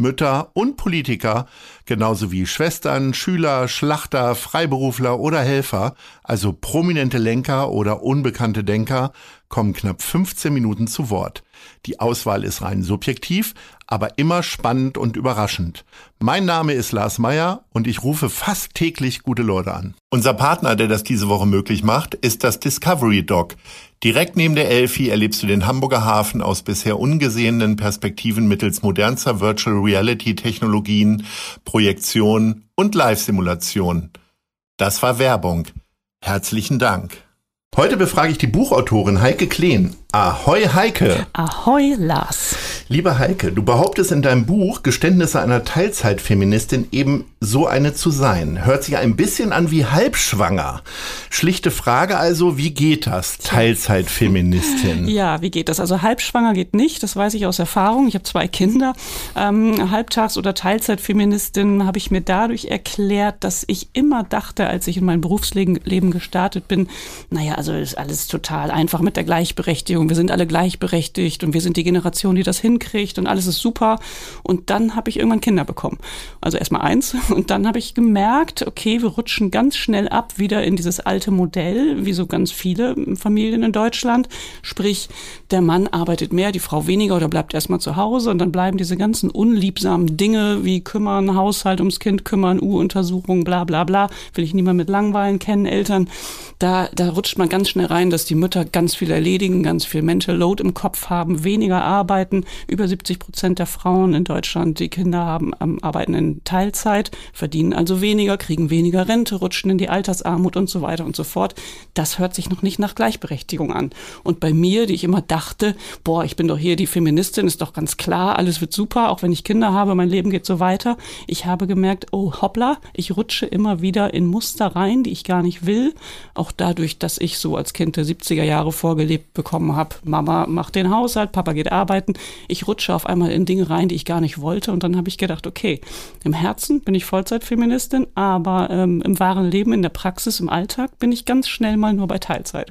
Mütter und Politiker, genauso wie Schwestern, Schüler, Schlachter, Freiberufler oder Helfer, also prominente Lenker oder unbekannte Denker, kommen knapp 15 Minuten zu Wort. Die Auswahl ist rein subjektiv, aber immer spannend und überraschend. Mein Name ist Lars Meyer und ich rufe fast täglich gute Leute an. Unser Partner, der das diese Woche möglich macht, ist das Discovery Dog. Direkt neben der Elfi erlebst du den Hamburger Hafen aus bisher ungesehenen Perspektiven mittels modernster Virtual Reality Technologien, Projektion und Live-Simulation. Das war Werbung. Herzlichen Dank. Heute befrage ich die Buchautorin Heike Kleen. Ahoi Heike. Ahoi Lars. Liebe Heike, du behauptest in deinem Buch Geständnisse einer Teilzeitfeministin eben so eine zu sein. Hört sich ein bisschen an wie halbschwanger. Schlichte Frage also, wie geht das, Teilzeitfeministin? Ja, wie geht das? Also halbschwanger geht nicht, das weiß ich aus Erfahrung. Ich habe zwei Kinder. Ähm, Halbtags- oder Teilzeitfeministin habe ich mir dadurch erklärt, dass ich immer dachte, als ich in mein Berufsleben gestartet bin, naja, also ist alles total einfach mit der Gleichberechtigung. Wir sind alle gleichberechtigt und wir sind die Generation, die das hinkriegt und alles ist super. Und dann habe ich irgendwann Kinder bekommen. Also erstmal eins und dann habe ich gemerkt, okay, wir rutschen ganz schnell ab wieder in dieses alte Modell, wie so ganz viele Familien in Deutschland. Sprich, der Mann arbeitet mehr, die Frau weniger oder bleibt erstmal zu Hause und dann bleiben diese ganzen unliebsamen Dinge wie kümmern, Haushalt ums Kind kümmern, U-Untersuchungen, bla bla bla, will ich niemand mit Langweilen kennen, Eltern. Da, da rutscht man ganz schnell rein, dass die Mütter ganz viel erledigen, ganz viel Mental Load im Kopf haben, weniger arbeiten. Über 70 Prozent der Frauen in Deutschland, die Kinder haben, arbeiten in Teilzeit verdienen also weniger, kriegen weniger Rente, rutschen in die Altersarmut und so weiter und so fort. Das hört sich noch nicht nach Gleichberechtigung an. Und bei mir, die ich immer dachte, boah, ich bin doch hier die Feministin, ist doch ganz klar, alles wird super, auch wenn ich Kinder habe, mein Leben geht so weiter. Ich habe gemerkt, oh hoppla, ich rutsche immer wieder in Muster rein, die ich gar nicht will. Auch dadurch, dass ich so als Kind der 70er Jahre vorgelebt bekommen habe, Mama macht den Haushalt, Papa geht arbeiten. Ich rutsche auf einmal in Dinge rein, die ich gar nicht wollte. Und dann habe ich gedacht, okay, im Herzen bin ich Vollzeitfeministin, aber ähm, im wahren Leben, in der Praxis, im Alltag bin ich ganz schnell mal nur bei Teilzeit.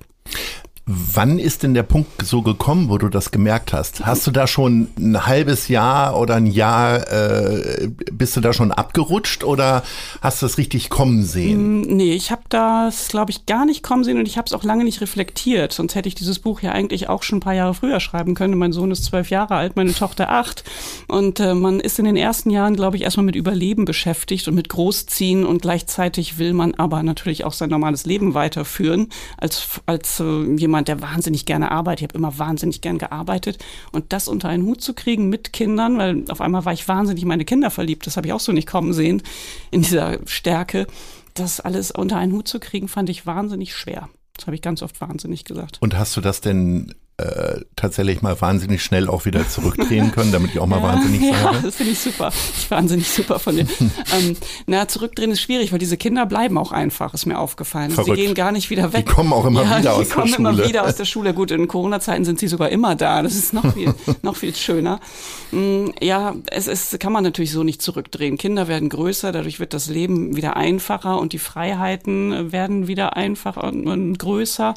Wann ist denn der Punkt so gekommen, wo du das gemerkt hast? Hast du da schon ein halbes Jahr oder ein Jahr, äh, bist du da schon abgerutscht oder hast du das richtig kommen sehen? Mm, nee, ich habe das, glaube ich, gar nicht kommen sehen und ich habe es auch lange nicht reflektiert. Sonst hätte ich dieses Buch ja eigentlich auch schon ein paar Jahre früher schreiben können. Mein Sohn ist zwölf Jahre alt, meine Tochter acht. Und äh, man ist in den ersten Jahren, glaube ich, erstmal mit Überleben beschäftigt und mit Großziehen und gleichzeitig will man aber natürlich auch sein normales Leben weiterführen als, als äh, jemand, jemand, der wahnsinnig gerne arbeitet. Ich habe immer wahnsinnig gern gearbeitet. Und das unter einen Hut zu kriegen mit Kindern, weil auf einmal war ich wahnsinnig in meine Kinder verliebt. Das habe ich auch so nicht kommen sehen in dieser Stärke. Das alles unter einen Hut zu kriegen, fand ich wahnsinnig schwer. Das habe ich ganz oft wahnsinnig gesagt. Und hast du das denn äh, tatsächlich mal wahnsinnig schnell auch wieder zurückdrehen können, damit ich auch mal ja, wahnsinnig sage. Ja, das finde ich super. Ich wahnsinnig super von dir. ähm, na, zurückdrehen ist schwierig, weil diese Kinder bleiben auch einfach, ist mir aufgefallen. Verrückt. Sie gehen gar nicht wieder weg. Die kommen auch immer ja, wieder aus der Schule. Die kommen immer wieder aus der Schule. Gut, in Corona-Zeiten sind sie sogar immer da. Das ist noch viel, noch viel schöner. Mm, ja, es ist, kann man natürlich so nicht zurückdrehen. Kinder werden größer, dadurch wird das Leben wieder einfacher und die Freiheiten werden wieder einfacher und, und größer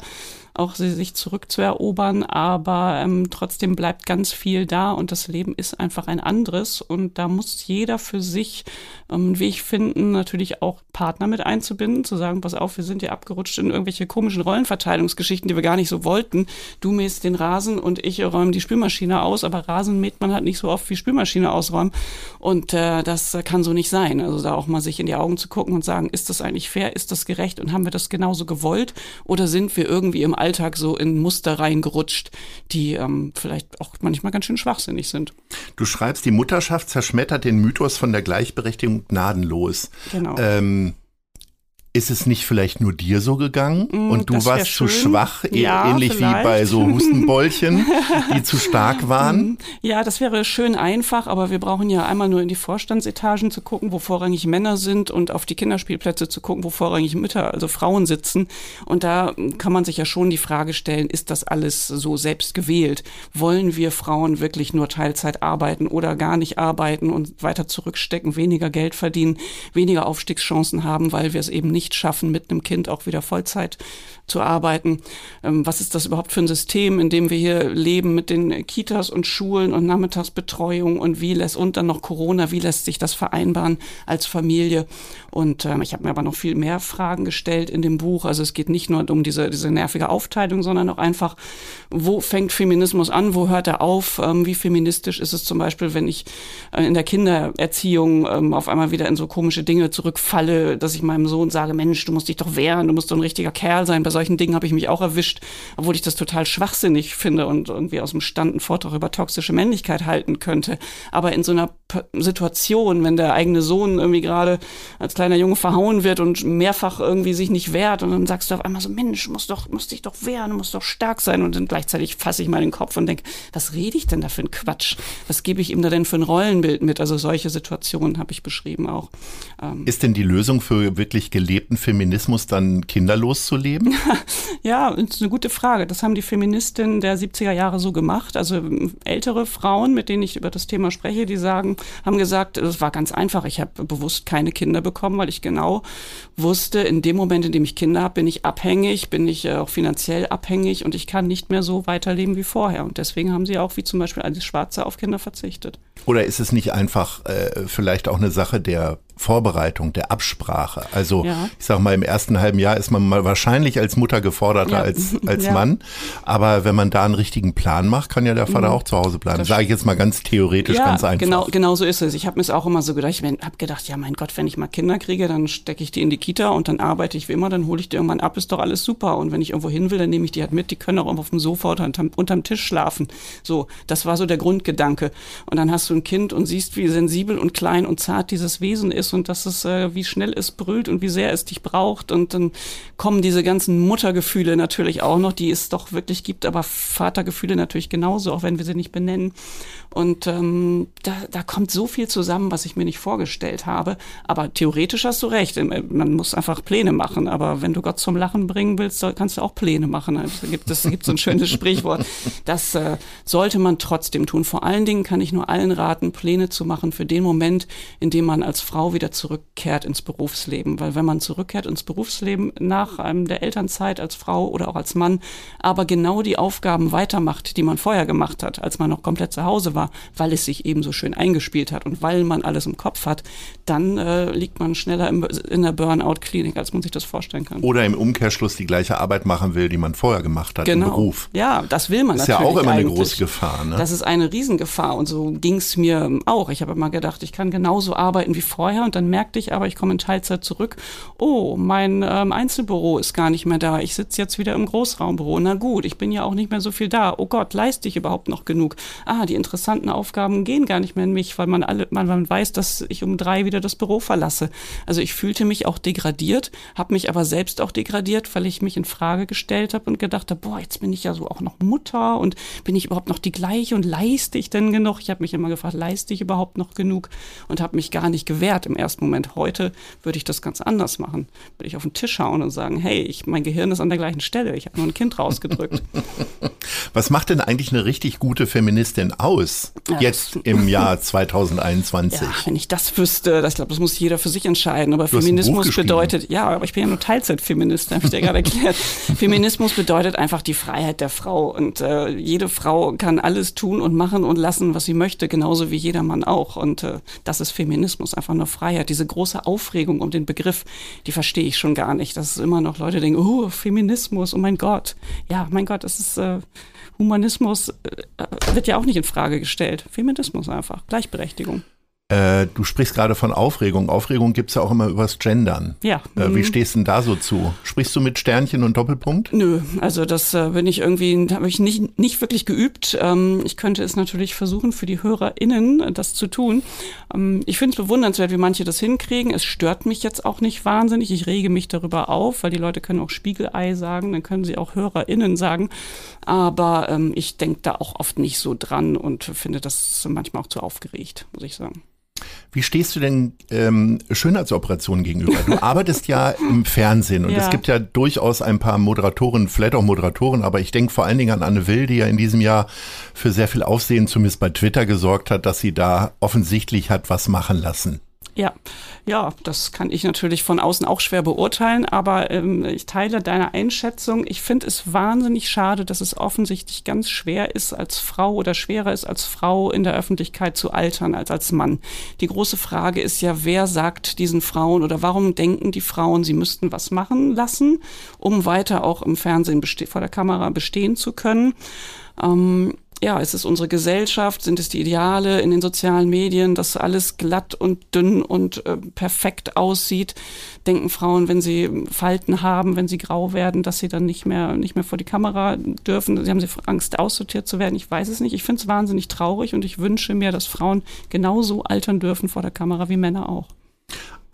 auch sie sich zurückzuerobern, aber ähm, trotzdem bleibt ganz viel da und das Leben ist einfach ein anderes und da muss jeder für sich ähm, einen Weg finden, natürlich auch Partner mit einzubinden, zu sagen, pass auf, wir sind ja abgerutscht in irgendwelche komischen Rollenverteilungsgeschichten, die wir gar nicht so wollten. Du mähst den Rasen und ich räume die Spülmaschine aus, aber Rasen mäht man halt nicht so oft wie Spülmaschine ausräumen und äh, das kann so nicht sein. Also da auch mal sich in die Augen zu gucken und sagen, ist das eigentlich fair, ist das gerecht und haben wir das genauso gewollt oder sind wir irgendwie im Alltag so in Muster reingerutscht, die ähm, vielleicht auch manchmal ganz schön schwachsinnig sind. Du schreibst, die Mutterschaft zerschmettert den Mythos von der Gleichberechtigung gnadenlos. Genau. Ähm, ist es nicht vielleicht nur dir so gegangen Mm, und du warst zu schwach, eh- Ja, ähnlich vielleicht. wie bei so Hustenbäulchen, die zu stark waren? Ja, das wäre schön einfach, aber wir brauchen ja einmal nur in die Vorstandsetagen zu gucken, wo vorrangig Männer sind und auf die Kinderspielplätze zu gucken, wo vorrangig Mütter, also Frauen sitzen. Und da kann man sich ja schon die Frage stellen, ist das alles so selbst gewählt? Wollen wir Frauen wirklich nur Teilzeit arbeiten oder gar nicht arbeiten und weiter zurückstecken, weniger Geld verdienen, weniger Aufstiegschancen haben, weil wir es eben nicht schaffen, mit einem Kind auch wieder Vollzeit zu arbeiten. Ähm, was ist das überhaupt für ein System, in dem wir hier leben mit den Kitas und Schulen und Nachmittagsbetreuung und wie lässt und dann noch Corona, wie lässt sich das vereinbaren als Familie? Und ähm, ich habe mir aber noch viel mehr Fragen gestellt in dem Buch. Also es geht nicht nur um diese, diese nervige Aufteilung, sondern auch einfach, wo fängt Feminismus an, wo hört er auf? Ähm, wie feministisch ist es zum Beispiel, wenn ich äh, in der Kindererziehung ähm, auf einmal wieder in so komische Dinge zurückfalle, dass ich meinem Sohn sage, Mensch, du musst dich doch wehren, du musst doch ein richtiger Kerl sein. Bei solchen Dingen habe ich mich auch erwischt, obwohl ich das total schwachsinnig finde und irgendwie aus dem Stand einen Vortrag über toxische Männlichkeit halten könnte. Aber in so einer P Situation, wenn der eigene Sohn irgendwie gerade als kleiner Junge verhauen wird und mehrfach irgendwie sich nicht wehrt und dann sagst du auf einmal so, Mensch, musst doch, musst dich doch wehren, du musst doch stark sein und dann gleichzeitig fasse ich mal den Kopf und denke, was rede ich denn da für ein Quatsch? Was gebe ich ihm da denn für ein Rollenbild mit? Also solche Situationen habe ich beschrieben auch. Ähm, Ist denn die Lösung für wirklich gelebten Feminismus dann kinderlos zu leben? Ja, das ist eine gute Frage. Das haben die Feministinnen der 70er Jahre so gemacht. Also ähm, ältere Frauen, mit denen ich über das Thema spreche, die sagen, haben gesagt, es war ganz einfach. Ich habe bewusst keine Kinder bekommen, weil ich genau wusste, in dem Moment, in dem ich Kinder habe, bin ich abhängig, bin ich äh, auch finanziell abhängig und ich kann nicht mehr so weiterleben wie vorher. Und deswegen haben sie auch, wie zum Beispiel Alice Schwarze, auf Kinder verzichtet. Oder ist es nicht einfach äh, vielleicht auch eine Sache der Vorbereitung, der Absprache? Also Ja. ich sag mal, im ersten halben Jahr ist man mal wahrscheinlich als Mutter geforderter Ja. als, als Ja. Mann. Aber wenn man da einen richtigen Plan macht, kann ja der Vater auch zu Hause bleiben. Mhm. Sage ich jetzt mal ganz theoretisch, ganz einfach. Genau, genau so ist es. Ich habe mir es auch immer so gedacht. Ich habe gedacht, ja, mein Gott, wenn ich mal Kinder kriege, dann stecke ich die in die Kita und dann arbeite ich wie immer, dann hole ich die irgendwann ab, ist doch alles super. Und wenn ich irgendwo hin will, dann nehme ich die halt mit. Die können auch irgendwo auf dem Sofa oder unterm, unterm Tisch schlafen. So, das war so der Grundgedanke. Und dann hast du ein Kind und siehst, wie sensibel und klein und zart dieses Wesen ist und dass es, äh, wie schnell es brüllt und wie sehr es dich braucht. Und dann kommen diese ganzen Muttergefühle natürlich auch noch, die es doch wirklich gibt, aber Vatergefühle natürlich genauso, auch wenn wir sie nicht benennen. Und ähm, da, da kommt so viel zusammen, was ich mir nicht vorgestellt habe. Aber theoretisch hast du recht. Ähm, Man muss einfach Pläne machen. Aber wenn du Gott zum Lachen bringen willst, kannst du auch Pläne machen. Also da gibt es gibt so ein schönes Sprichwort. Das äh, sollte man trotzdem tun. Vor allen Dingen kann ich nur allen raten, Pläne zu machen für den Moment, in dem man als Frau wieder zurückkehrt ins Berufsleben. Weil wenn man zurückkehrt ins Berufsleben nach einem der Elternzeit als Frau oder auch als Mann, aber genau die Aufgaben weitermacht, die man vorher gemacht hat, als man noch komplett zu Hause war, weil es sich eben so schön eingespielt hat und weil man alles im Kopf hat, dann äh, liegt man schneller im, in der Burnout-Klinik, als man sich das vorstellen kann. Oder im Umkehrschluss die gleiche Arbeit machen will, die man vorher gemacht hat genau. im Beruf. Ja, das will man Ist ja auch immer eine eigentlich. große Gefahr. Ne? Das ist eine Riesengefahr und so ging es mir auch. Ich habe immer gedacht, ich kann genauso arbeiten wie vorher und dann merkte ich aber, ich komme in Teilzeit zurück. Oh, mein ähm, Einzelbüro ist gar nicht mehr da. Ich sitze jetzt wieder im Großraumbüro. Na gut, ich bin ja auch nicht mehr so viel da. Oh Gott, leiste ich überhaupt noch genug? Ah, die interessanten Aufgaben gehen gar nicht mehr in mich, weil man alle, man, man weiß, dass ich um drei wieder das Büro verlasse. Also ich fühlte mich auch degradiert, habe mich aber selbst auch degradiert, weil ich mich in Frage gestellt habe und gedacht habe, boah, jetzt bin ich ja so auch noch Mutter und bin ich überhaupt noch die gleiche und leiste ich denn genug? Ich habe mich immer gefragt, leiste ich überhaupt noch genug? Und habe mich gar nicht gewehrt im ersten Moment. Heute würde ich das ganz anders machen. Würde ich auf den Tisch hauen und sagen, hey, ich, mein Gehirn ist an der gleichen Stelle. Ich habe nur ein Kind rausgedrückt. Was macht denn eigentlich eine richtig gute Feministin aus? Ja, jetzt im Jahr 2021. Ja, wenn ich das wüsste, das, ich glaube, das muss jeder für sich entscheiden. Aber Buch Feminismus bedeutet, ja, aber ich bin ja nur Teilzeitfeminist, habe ich dir gerade erklärt. Feminismus bedeutet einfach die Freiheit der Frau. Und äh, jede Frau kann alles tun und machen und lassen, was sie möchte, genauso wie jeder Mann auch. Und äh, das ist Feminismus, einfach nur Freiheit. Diese große Aufregung um den Begriff, die verstehe ich schon gar nicht. Dass immer noch Leute denken, oh, Feminismus, oh mein Gott. Ja, mein Gott, es ist äh, Humanismus äh, wird ja auch nicht in Frage gestellt. Feminismus einfach, Gleichberechtigung. Äh, du sprichst gerade von Aufregung. Aufregung gibt's ja auch immer übers Gendern. Ja. Äh, wie Mhm. stehst du denn da so zu? Sprichst du mit Sternchen und Doppelpunkt? Nö, also das äh, bin ich irgendwie, habe ich nicht, nicht wirklich geübt. Ähm, ich könnte es natürlich versuchen, für die HörerInnen äh, das zu tun. Ähm, ich finde es bewundernswert, wie manche das hinkriegen. Es stört mich jetzt auch nicht wahnsinnig. Ich rege mich darüber auf, weil die Leute können auch Spiegelei sagen, dann können sie auch HörerInnen sagen. Aber ähm, ich denke da auch oft nicht so dran und finde das manchmal auch zu aufgeregt, muss ich sagen. Wie stehst du denn ähm, Schönheitsoperationen gegenüber? Du arbeitest ja im Fernsehen und Ja. es gibt ja durchaus ein paar Moderatoren, vielleicht auch Moderatoren, aber ich denke vor allen Dingen an Anne Will, die ja in diesem Jahr für sehr viel Aufsehen, zumindest bei Twitter, gesorgt hat, dass sie da offensichtlich hat was machen lassen. Ja, ja, das kann ich natürlich von außen auch schwer beurteilen, aber ähm, ich teile deine Einschätzung. Ich finde es wahnsinnig schade, dass es offensichtlich ganz schwer ist, als Frau oder schwerer ist, als Frau in der Öffentlichkeit zu altern als als Mann. Die große Frage ist ja, wer sagt diesen Frauen oder warum denken die Frauen, sie müssten was machen lassen, um weiter auch im Fernsehen vor der Kamera bestehen zu können? Ähm, ja, ist es unsere Gesellschaft, sind es die Ideale in den sozialen Medien, dass alles glatt und dünn und äh, perfekt aussieht? Denken Frauen, wenn sie Falten haben, wenn sie grau werden, dass sie dann nicht mehr, nicht mehr vor die Kamera dürfen? Sie haben sie Angst, aussortiert zu werden? Ich weiß es nicht. Ich finde es wahnsinnig traurig und ich wünsche mir, dass Frauen genauso altern dürfen vor der Kamera wie Männer auch.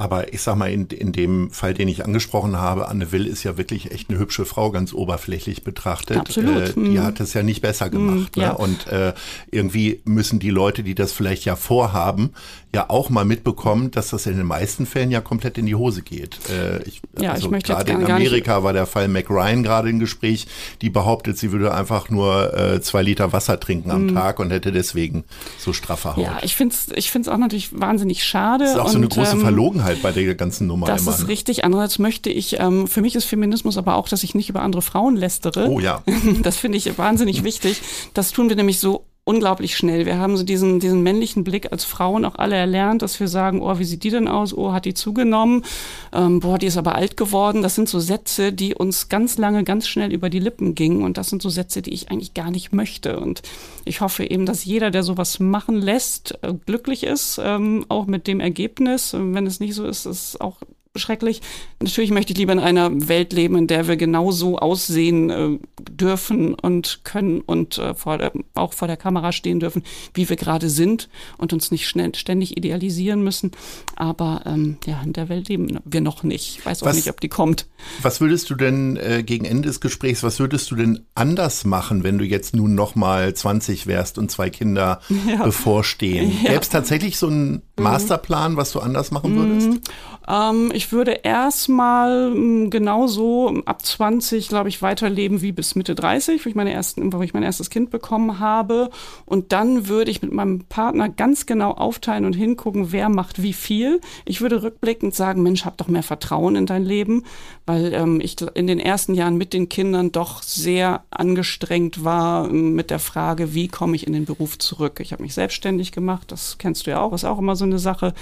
Aber ich sag mal, in, in dem Fall, den ich angesprochen habe, Anne Will ist ja wirklich echt eine hübsche Frau, ganz oberflächlich betrachtet. Absolut. Äh, die Mhm. hat es ja nicht besser gemacht. ja. ne? Und äh, irgendwie müssen die Leute, die das vielleicht ja vorhaben, ja auch mal mitbekommen, dass das in den meisten Fällen ja komplett in die Hose geht. Äh, ich, Ja, ich möchte gerade in Amerika war der Fall Mac Ryan gerade im Gespräch, die behauptet, sie würde einfach nur äh, zwei Liter Wasser trinken am Tag und hätte deswegen so straffe Haut. Mhm. Ja, ich finde es ich find's auch natürlich wahnsinnig schade. das ist auch so eine und, große ähm, Verlogenheit bei der ganzen Nummer Das immer. ist ne? richtig. Andererseits möchte ich, ähm, für mich ist Feminismus aber auch, dass ich nicht über andere Frauen lästere. Oh ja. Das finde ich wahnsinnig wichtig. Das tun wir nämlich so unglaublich schnell. Wir haben so diesen, diesen männlichen Blick als Frauen auch alle erlernt, dass wir sagen, oh, wie sieht die denn aus? Oh, hat die zugenommen? Ähm, boah, die ist aber alt geworden. Das sind so Sätze, die uns ganz lange, ganz schnell über die Lippen gingen. Und das sind so Sätze, die ich eigentlich gar nicht möchte. Und ich hoffe eben, dass jeder, der sowas machen lässt, äh, glücklich ist, ähm, auch mit dem Ergebnis. Wenn es nicht so ist, ist es auch schrecklich. Natürlich möchte ich lieber in einer Welt leben, in der wir genauso aussehen äh, dürfen und können und äh, vor der, auch vor der Kamera stehen dürfen, wie wir gerade sind und uns nicht schnell, ständig idealisieren müssen. Aber ähm, ja, in der Welt leben wir noch nicht. Ich weiß auch Was- nicht, ob die kommt. Was würdest du denn äh, gegen Ende des Gesprächs, was würdest du denn anders machen, wenn du jetzt nun noch mal 20 wärst und zwei Kinder bevorstehen? Ja. Gäbe es tatsächlich so einen Masterplan, was du anders machen würdest? Ähm, ich würde erstmal ähm, genauso ab 20, glaube ich, weiterleben wie bis Mitte 30, wo ich, meine ersten, wo ich mein erstes Kind bekommen habe. Und dann würde ich mit meinem Partner ganz genau aufteilen und hingucken, wer macht wie viel. Ich würde rückblickend sagen, Mensch, hab doch mehr Vertrauen in dein Leben, weil ähm, ich in den ersten Jahren mit den Kindern doch sehr angestrengt war ähm, mit der Frage, wie komme ich in den Beruf zurück. Ich habe mich selbstständig gemacht, das kennst du ja auch, ist auch immer so eine Sache.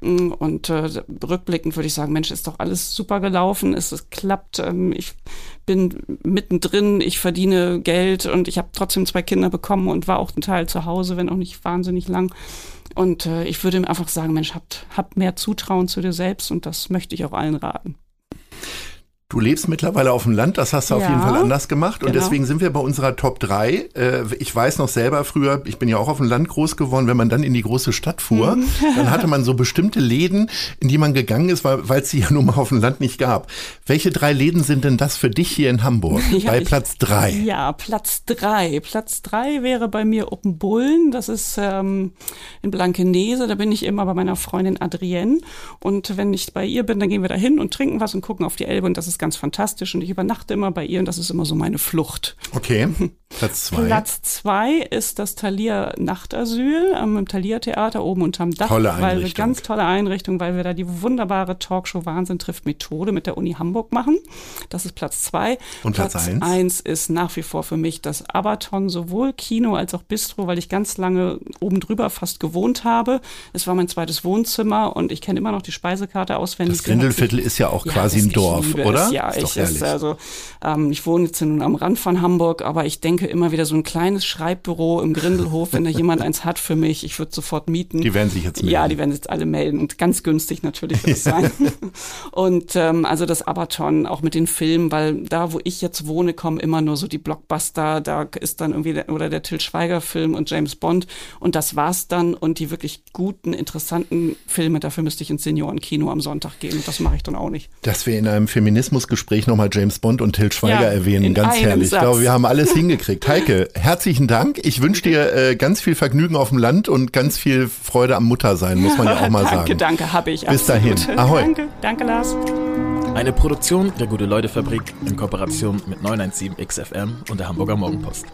Mm, Und äh, rückblickend würde ich sagen, Mensch, ist doch alles super gelaufen, es, es klappt, ähm, ich bin mittendrin, ich verdiene Geld und ich habe trotzdem zwei Kinder bekommen und war auch ein Teil zu Hause, wenn auch nicht wahnsinnig lang. Und äh, ich würde ihm einfach sagen, Mensch, habt, habt mehr Zutrauen zu dir selbst und das möchte ich auch allen raten. Du lebst mittlerweile auf dem Land, das hast du auf Ja, jeden Fall anders gemacht. Und genau. deswegen sind wir bei unserer Top 3. Äh, ich weiß noch selber früher, ich bin ja auch auf dem Land groß geworden, wenn man dann in die große Stadt fuhr, Mhm. dann hatte man so bestimmte Läden, in die man gegangen ist, weil es sie ja nun mal auf dem Land nicht gab. Welche drei Läden sind denn das für dich hier in Hamburg? Ja, bei Platz 3. Ja, Platz drei. Platz drei wäre bei mir Oppenbullen. Das ist ähm, in Blankenese. Da bin ich immer bei meiner Freundin Adrienne. Und wenn ich bei ihr bin, dann gehen wir da hin und trinken was und gucken auf die Elbe. Und das ist ganz fantastisch. Und ich übernachte immer bei ihr und das ist immer so meine Flucht. Okay, Platz 2. Platz zwei ist das Thalia Nachtasyl ähm, im Thalia Theater oben unterm Dach. Tolle Weil wir Einrichtung. ganz tolle Einrichtung, weil wir da die wunderbare Talkshow Wahnsinn trifft Methode mit der Uni Hamburg machen. Das ist Platz zwei. Und Platz eins? eins ist nach wie vor für mich das Abaton, sowohl Kino als auch Bistro, weil ich ganz lange oben drüber fast gewohnt habe. Es war mein zweites Wohnzimmer und ich kenne immer noch die Speisekarte auswendig. Das Grindelviertel ist ja auch ja, quasi ein Dorf, oder? Es. Ja, Ist ich ist also, ähm, ich wohne jetzt nun am Rand von Hamburg, aber ich denke denke immer wieder so ein kleines Schreibbüro im Grindelhof, wenn da jemand eins hat für mich, ich würde sofort mieten. Die werden sich jetzt melden. Ja, die werden sich jetzt alle melden und ganz günstig natürlich wird es sein. und ähm, also das Abaton, auch mit den Filmen, weil da, wo ich jetzt wohne, kommen immer nur so die Blockbuster, da ist dann irgendwie der, oder der Till Schweiger Film und James Bond und das war's dann und die wirklich guten, interessanten Filme, dafür müsste ich ins Seniorenkino am Sonntag gehen und das mache ich dann auch nicht. Dass wir in einem Feminismusgespräch nochmal James Bond und Till Schweiger ja, erwähnen, ganz herrlich. Satz. Ich glaube, wir haben alles hingekriegt. Heike, herzlichen Dank. Ich wünsche dir äh, ganz viel Vergnügen auf dem Land und ganz viel Freude am Muttersein, muss man ja auch mal danke, sagen. Danke, danke, habe ich. Bis absolut. dahin. Ahoi. Danke, danke Lars. Eine Produktion der Gute-Leute-Fabrik in Kooperation mit 917 XFM und der Hamburger Morgenpost.